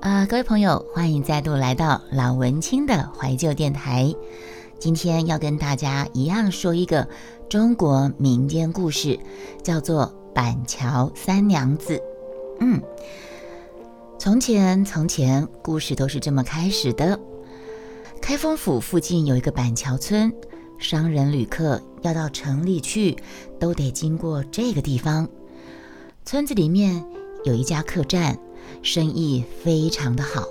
啊，各位朋友，欢迎再度来到老文青的怀旧电台。今天要跟大家一样说一个中国民间故事，叫做《板桥三娘子》。嗯，从前从前，故事都是这么开始的。开封府附近有一个板桥村，商人旅客要到城里去，都得经过这个地方。村子里面有一家客栈。生意非常的好，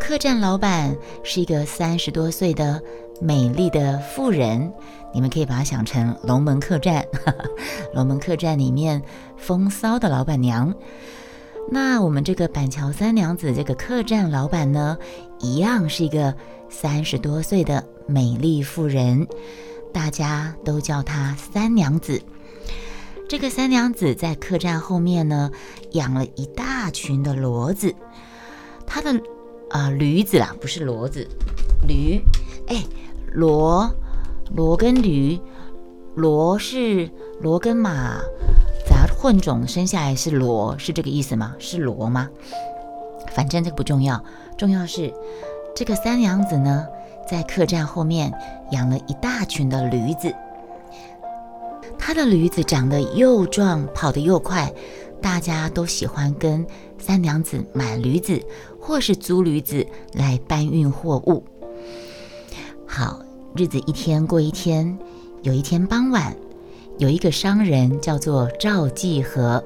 客栈老板是一个三十多岁的美丽的妇人，你们可以把它想成龙门客栈，龙门客栈里面风骚的老板娘。那我们这个板桥三娘子这个客栈老板呢，一样是一个三十多岁的美丽妇人，大家都叫她三娘子。这个三娘子在客栈后面呢，养了一大群的骡子。她的啊驴子啦，不是骡子，驴。哎，骡，骡跟驴，骡是骡跟马杂混种生下来是骡，是这个意思吗？是骡吗？反正这个不重要，重要是这个三娘子呢，在客栈后面养了一大群的驴子。他的驴子长得又壮，跑得又快，大家都喜欢跟三娘子买驴子，或是租驴子来搬运货物。好，日子一天过一天。有一天傍晚，有一个商人叫做赵继和，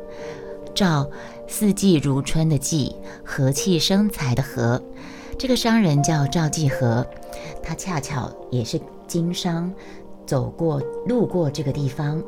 赵四季如春的季，和气生财的和。这个商人叫赵继和，他恰巧也是经商。走过路过这个地方，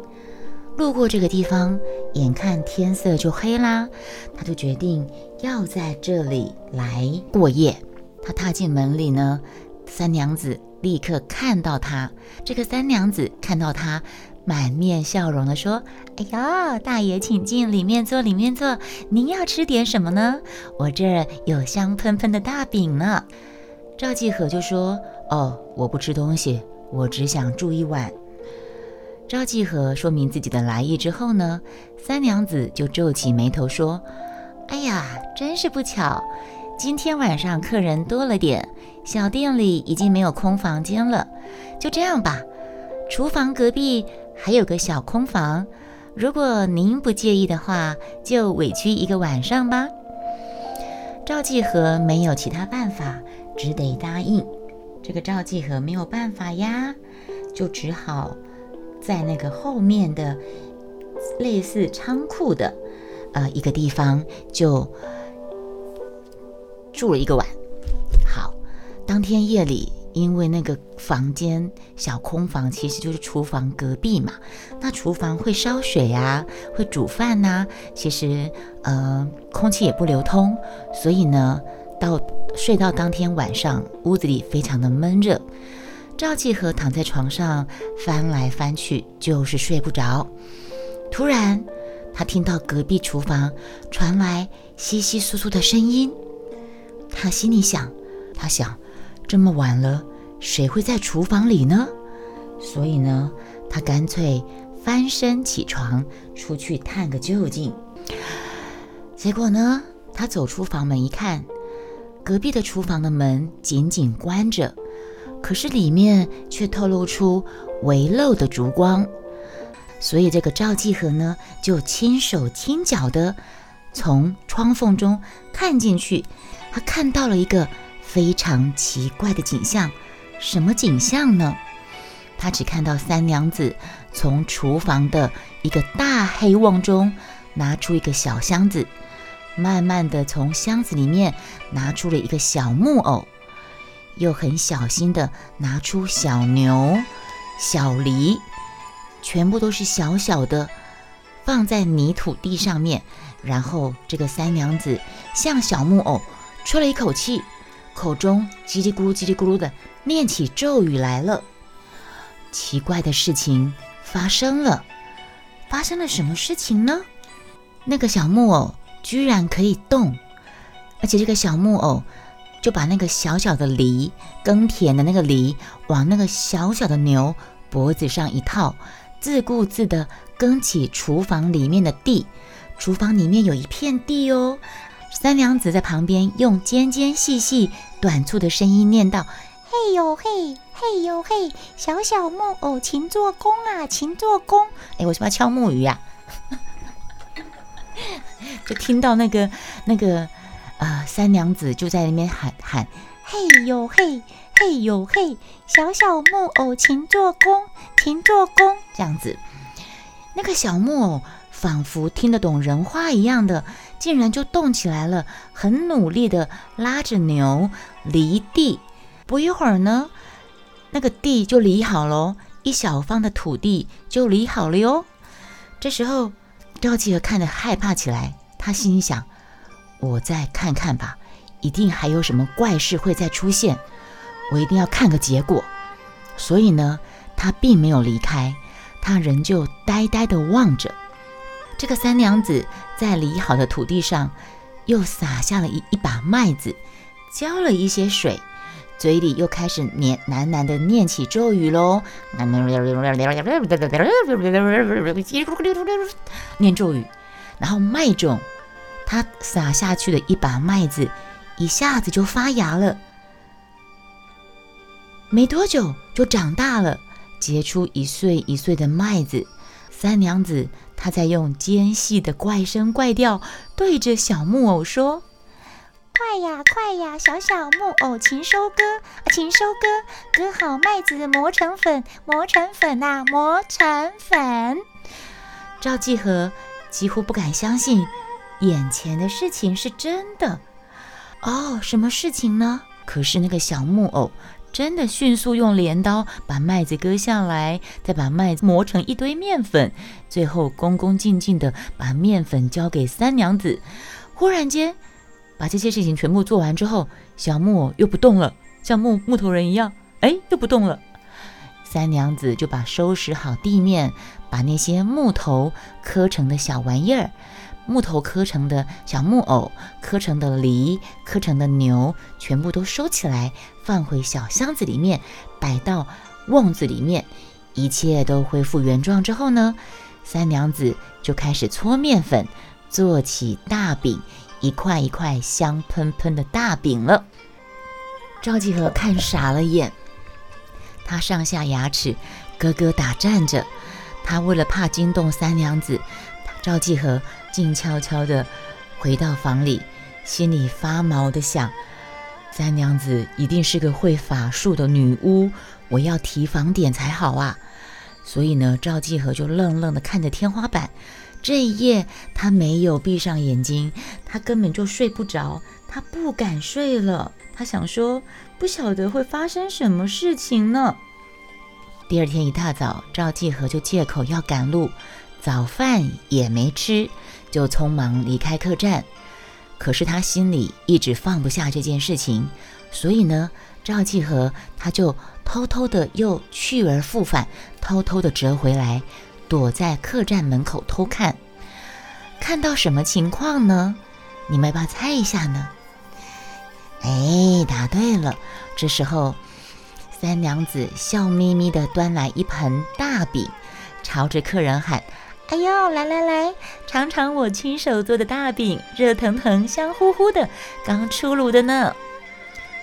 路过这个地方，眼看天色就黑啦，他就决定要在这里来过夜。他踏进门里呢，三娘子立刻看到他。这个三娘子看到他，满面笑容的说：“哎呀，大爷请进，里面坐，里面坐。您要吃点什么呢？我这儿有香喷喷的大饼呢。”赵继和就说：“哦，我不吃东西。”我只想住一晚。赵继和说明自己的来意之后呢，三娘子就皱起眉头说：“哎呀，真是不巧，今天晚上客人多了点，小店里已经没有空房间了。就这样吧，厨房隔壁还有个小空房，如果您不介意的话，就委屈一个晚上吧。”赵继和没有其他办法，只得答应。这个赵继和没有办法呀，就只好在那个后面的类似仓库的呃一个地方就住了一个晚。好，当天夜里，因为那个房间小空房其实就是厨房隔壁嘛，那厨房会烧水啊，会煮饭呐，其实呃空气也不流通，所以呢。到睡到当天晚上，屋子里非常的闷热。赵继和躺在床上翻来翻去，就是睡不着。突然，他听到隔壁厨房传来窸窸窣窣的声音。他心里想：他想，这么晚了，谁会在厨房里呢？所以呢，他干脆翻身起床，出去探个究竟。结果呢，他走出房门一看。隔壁的厨房的门紧紧关着，可是里面却透露出微漏的烛光，所以这个赵继和呢，就轻手轻脚的从窗缝中看进去，他看到了一个非常奇怪的景象。什么景象呢？他只看到三娘子从厨房的一个大黑瓮中拿出一个小箱子。慢慢的从箱子里面拿出了一个小木偶，又很小心的拿出小牛、小梨，全部都是小小的，放在泥土地上面。然后这个三娘子向小木偶吹了一口气，口中叽里咕噜叽里咕噜的念起咒语来了。奇怪的事情发生了，发生了什么事情呢？那个小木偶。居然可以动，而且这个小木偶就把那个小小的犁耕田的那个犁往那个小小的牛脖子上一套，自顾自地耕起厨房里面的地。厨房里面有一片地哦，三娘子在旁边用尖尖细细、短促的声音念道：“嘿呦嘿，嘿呦嘿，小小木偶勤做工啊，勤做工。”哎，为什么要敲木鱼呀？就听到那个那个呃，三娘子就在那边喊喊：“嘿呦嘿，嘿呦嘿，小小木偶勤做工，勤做工。”这样子，那个小木偶仿佛听得懂人话一样的，竟然就动起来了，很努力的拉着牛犁地。不一会儿呢，那个地就犁好喽，一小方的土地就犁好了哟。这时候，赵继和看得害怕起来。他心想：“我再看看吧，一定还有什么怪事会再出现，我一定要看个结果。”所以呢，他并没有离开，他仍旧呆呆地望着这个三娘子在犁好的土地上，又撒下了一一把麦子，浇了一些水，嘴里又开始念喃喃地念起咒语喽，念咒语，然后麦种。他撒下去的一把麦子，一下子就发芽了，没多久就长大了，结出一穗一穗的麦子。三娘子她在用尖细的怪声怪调对着小木偶说：“快呀，快呀，小小木偶，勤收割，勤收割，割好麦子磨成粉，磨成粉啊，磨成粉。”赵继和几乎不敢相信。眼前的事情是真的哦，什么事情呢？可是那个小木偶真的迅速用镰刀把麦子割下来，再把麦子磨成一堆面粉，最后恭恭敬敬的把面粉交给三娘子。忽然间，把这些事情全部做完之后，小木偶又不动了，像木木头人一样，哎，又不动了。三娘子就把收拾好地面，把那些木头磕成的小玩意儿。木头刻成的小木偶，刻成的梨，刻成的牛，全部都收起来，放回小箱子里面，摆到瓮子里面。一切都恢复原状之后呢，三娘子就开始搓面粉，做起大饼，一块一块香喷喷的大饼了。赵继和看傻了眼，他上下牙齿咯咯打颤着，他为了怕惊动三娘子。赵继和静悄悄地回到房里，心里发毛的想：三娘子一定是个会法术的女巫，我要提防点才好啊！所以呢，赵继和就愣愣地看着天花板。这一夜，他没有闭上眼睛，他根本就睡不着，他不敢睡了。他想说，不晓得会发生什么事情呢。第二天一大早，赵继和就借口要赶路。早饭也没吃，就匆忙离开客栈。可是他心里一直放不下这件事情，所以呢，赵继和他就偷偷的又去而复返，偷偷的折回来，躲在客栈门口偷看。看到什么情况呢？你们要不要猜一下呢？哎，答对了。这时候，三娘子笑眯眯的端来一盆大饼，朝着客人喊。哎呦，来来来，尝尝我亲手做的大饼，热腾腾、香乎乎的，刚出炉的呢。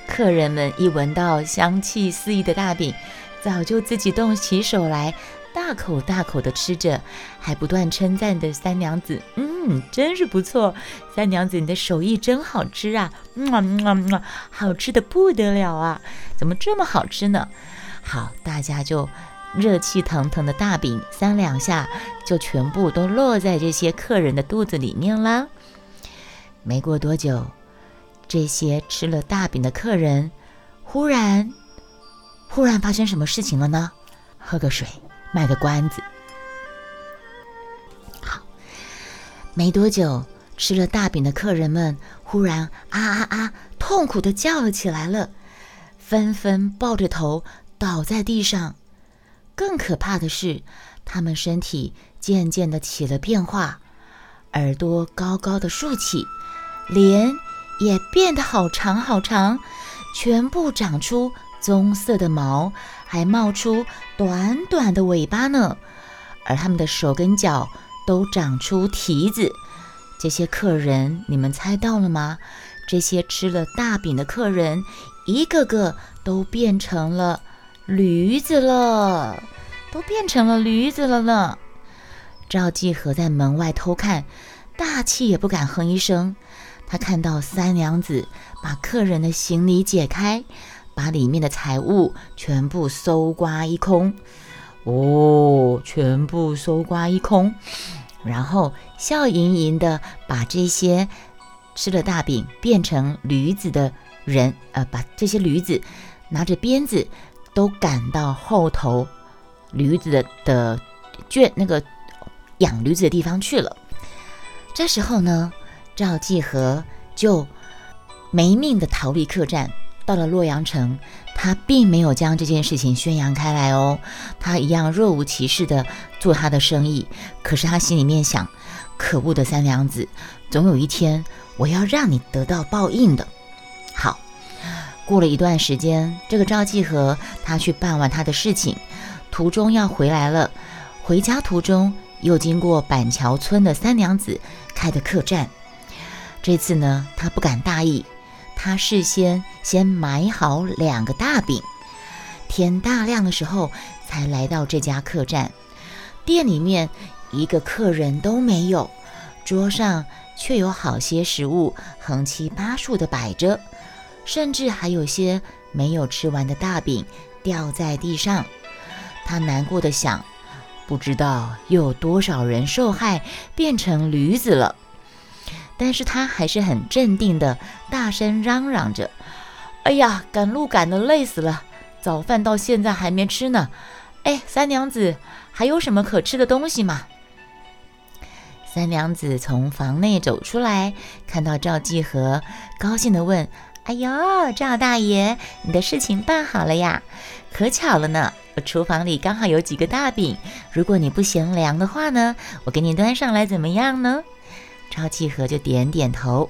客人们一闻到香气四溢的大饼，早就自己动起手来，大口大口的吃着，还不断称赞的三娘子：“嗯，真是不错，三娘子你的手艺真好吃啊，嗯嗯嗯，好吃的不得了啊，怎么这么好吃呢？”好，大家就。热气腾腾的大饼，三两下就全部都落在这些客人的肚子里面啦。没过多久，这些吃了大饼的客人，忽然，忽然发生什么事情了呢？喝个水，卖个关子。好，没多久，吃了大饼的客人们忽然啊啊啊，痛苦的叫了起来了，纷纷抱着头倒在地上。更可怕的是，他们身体渐渐的起了变化，耳朵高高的竖起，脸也变得好长好长，全部长出棕色的毛，还冒出短短的尾巴呢。而他们的手跟脚都长出蹄子，这些客人，你们猜到了吗？这些吃了大饼的客人，一个个都变成了驴子了，都变成了驴子了呢。赵继和在门外偷看，大气也不敢哼一声。他看到三娘子把客人的行李解开，把里面的财物全部搜刮一空。哦，全部搜刮一空，然后笑盈盈的把这些吃了大饼变成驴子的人，呃，把这些驴子拿着鞭子都赶到后头驴子的的圈那个养驴子的地方去了。这时候呢，赵继和就没命的逃离客栈，到了洛阳城。他并没有将这件事情宣扬开来哦，他一样若无其事的做他的生意。可是他心里面想：可恶的三娘子，总有一天我要让你得到报应的。好，过了一段时间，这个赵继和他去办完他的事情，途中要回来了。回家途中又经过板桥村的三娘子开的客栈，这次呢，他不敢大意。他事先先买好两个大饼，天大亮的时候才来到这家客栈。店里面一个客人都没有，桌上却有好些食物横七八竖的摆着，甚至还有些没有吃完的大饼掉在地上。他难过的想：不知道又有多少人受害，变成驴子了。但是他还是很镇定的，大声嚷嚷着：“哎呀，赶路赶得累死了，早饭到现在还没吃呢。哎，三娘子，还有什么可吃的东西吗？”三娘子从房内走出来，看到赵继和，高兴地问：“哎呦，赵大爷，你的事情办好了呀？可巧了呢，我厨房里刚好有几个大饼，如果你不嫌凉的话呢，我给你端上来，怎么样呢？”赵继和就点点头，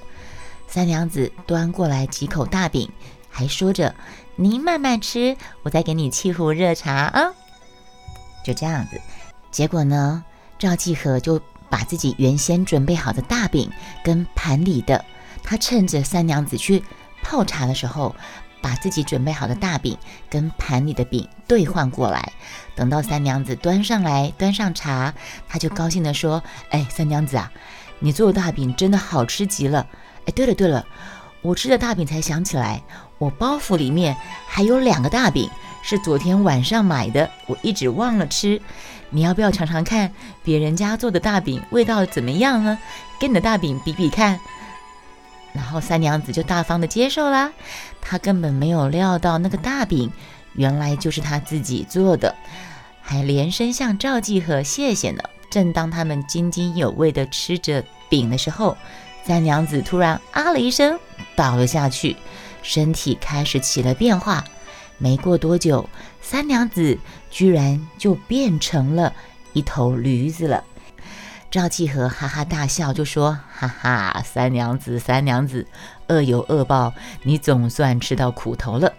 三娘子端过来几口大饼，还说着：“您慢慢吃，我再给你沏壶热茶啊。”就这样子，结果呢，赵继和就把自己原先准备好的大饼跟盘里的，他趁着三娘子去泡茶的时候，把自己准备好的大饼跟盘里的饼兑换过来。等到三娘子端上来，端上茶，他就高兴地说：“哎，三娘子啊。”你做的大饼真的好吃极了！哎，对了对了，我吃的大饼才想起来，我包袱里面还有两个大饼，是昨天晚上买的，我一直忘了吃。你要不要尝尝看别人家做的大饼味道怎么样呢？跟你的大饼比比看。然后三娘子就大方的接受啦，她根本没有料到那个大饼原来就是她自己做的，还连声向赵继和谢谢呢。正当他们津津有味地吃着饼的时候，三娘子突然啊了一声，倒了下去，身体开始起了变化。没过多久，三娘子居然就变成了一头驴子了。赵继和哈哈大笑，就说：“哈哈，三娘子，三娘子，恶有恶报，你总算吃到苦头了。”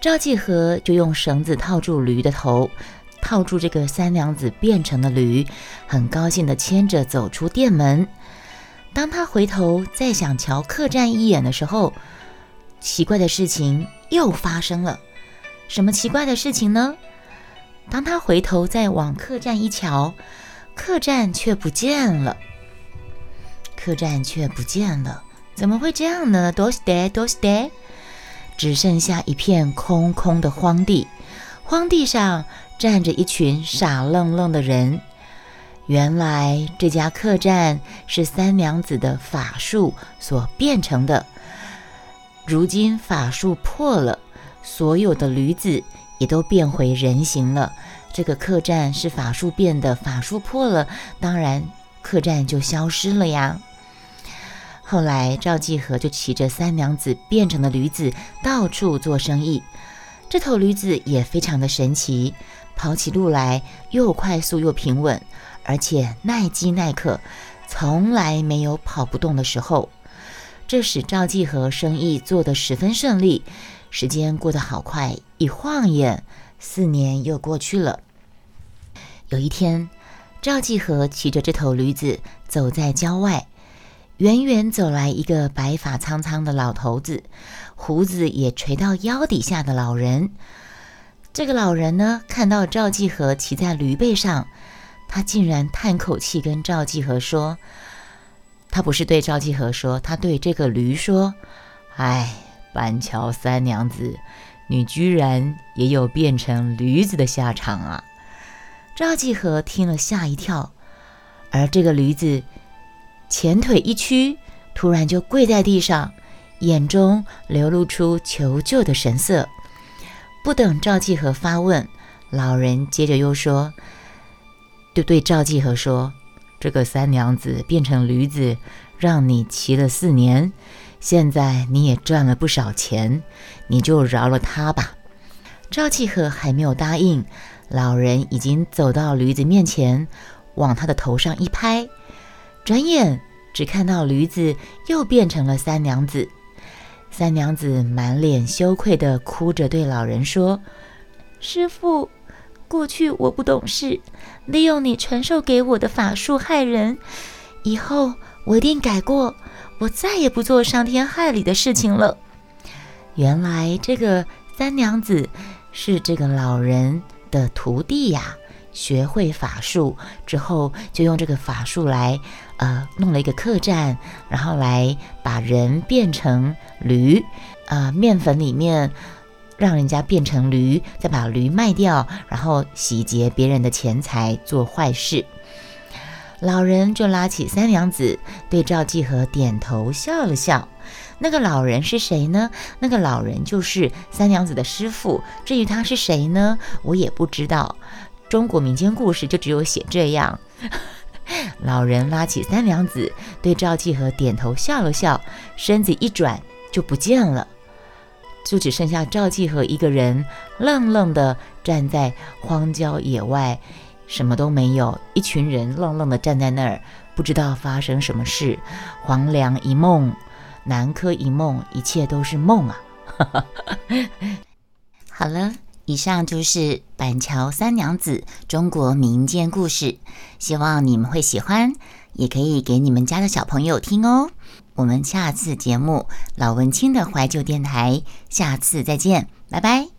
赵继和就用绳子套住驴的头。套住这个三娘子变成了驴，很高兴地牵着走出店门。当他回头再想瞧客栈一眼的时候，奇怪的事情又发生了。什么奇怪的事情呢？当他回头再往客栈一瞧，客栈却不见了。客栈却不见了，怎么会这样呢？多斯德，多斯德，只剩下一片空空的荒地，荒地上。站着一群傻愣愣的人。原来这家客栈是三娘子的法术所变成的。如今法术破了，所有的驴子也都变回人形了。这个客栈是法术变的，法术破了，当然客栈就消失了呀。后来赵继和就骑着三娘子变成的驴子到处做生意。这头驴子也非常的神奇。跑起路来又快速又平稳，而且耐饥耐渴，从来没有跑不动的时候。这使赵继和生意做得十分顺利。时间过得好快，一晃眼，四年又过去了。有一天，赵继和骑着这头驴子走在郊外，远远走来一个白发苍苍的老头子，胡子也垂到腰底下的老人。这个老人呢，看到赵继和骑在驴背上，他竟然叹口气，跟赵继和说：“他不是对赵继和说，他对这个驴说，哎，板桥三娘子，你居然也有变成驴子的下场啊！”赵继和听了吓一跳，而这个驴子。前腿一屈，突然就跪在地上，眼中流露出求救的神色。不等赵继和发问，老人接着又说：“就对赵继和说，这个三娘子变成驴子，让你骑了四年，现在你也赚了不少钱，你就饶了她吧。”赵继和还没有答应，老人已经走到驴子面前，往他的头上一拍。转眼只看到驴子又变成了三娘子，三娘子满脸羞愧地哭着对老人说：“师傅，过去我不懂事，利用你传授给我的法术害人，以后我一定改过，我再也不做伤天害理的事情了。”原来这个三娘子是这个老人的徒弟呀。学会法术之后，就用这个法术来，呃，弄了一个客栈，然后来把人变成驴，啊，面粉里面让人家变成驴，再把驴卖掉，然后洗劫别人的钱财，做坏事。老人就拉起三娘子，对赵继和点头笑了笑。那个老人是谁呢？那个老人就是三娘子的师傅。至于他是谁呢？我也不知道。中国民间故事就只有写这样。老人拉起三娘子，对赵继和点头笑了笑，身子一转就不见了，就只剩下赵继和一个人愣愣地站在荒郊野外，什么都没有，一群人愣愣地站在那儿，不知道发生什么事。黄粱一梦，南柯一梦，一切都是梦啊！好了。以上就是板桥三娘子中国民间故事，希望你们会喜欢，也可以给你们家的小朋友听哦。我们下次节目老文青的怀旧电台，下次再见，拜拜。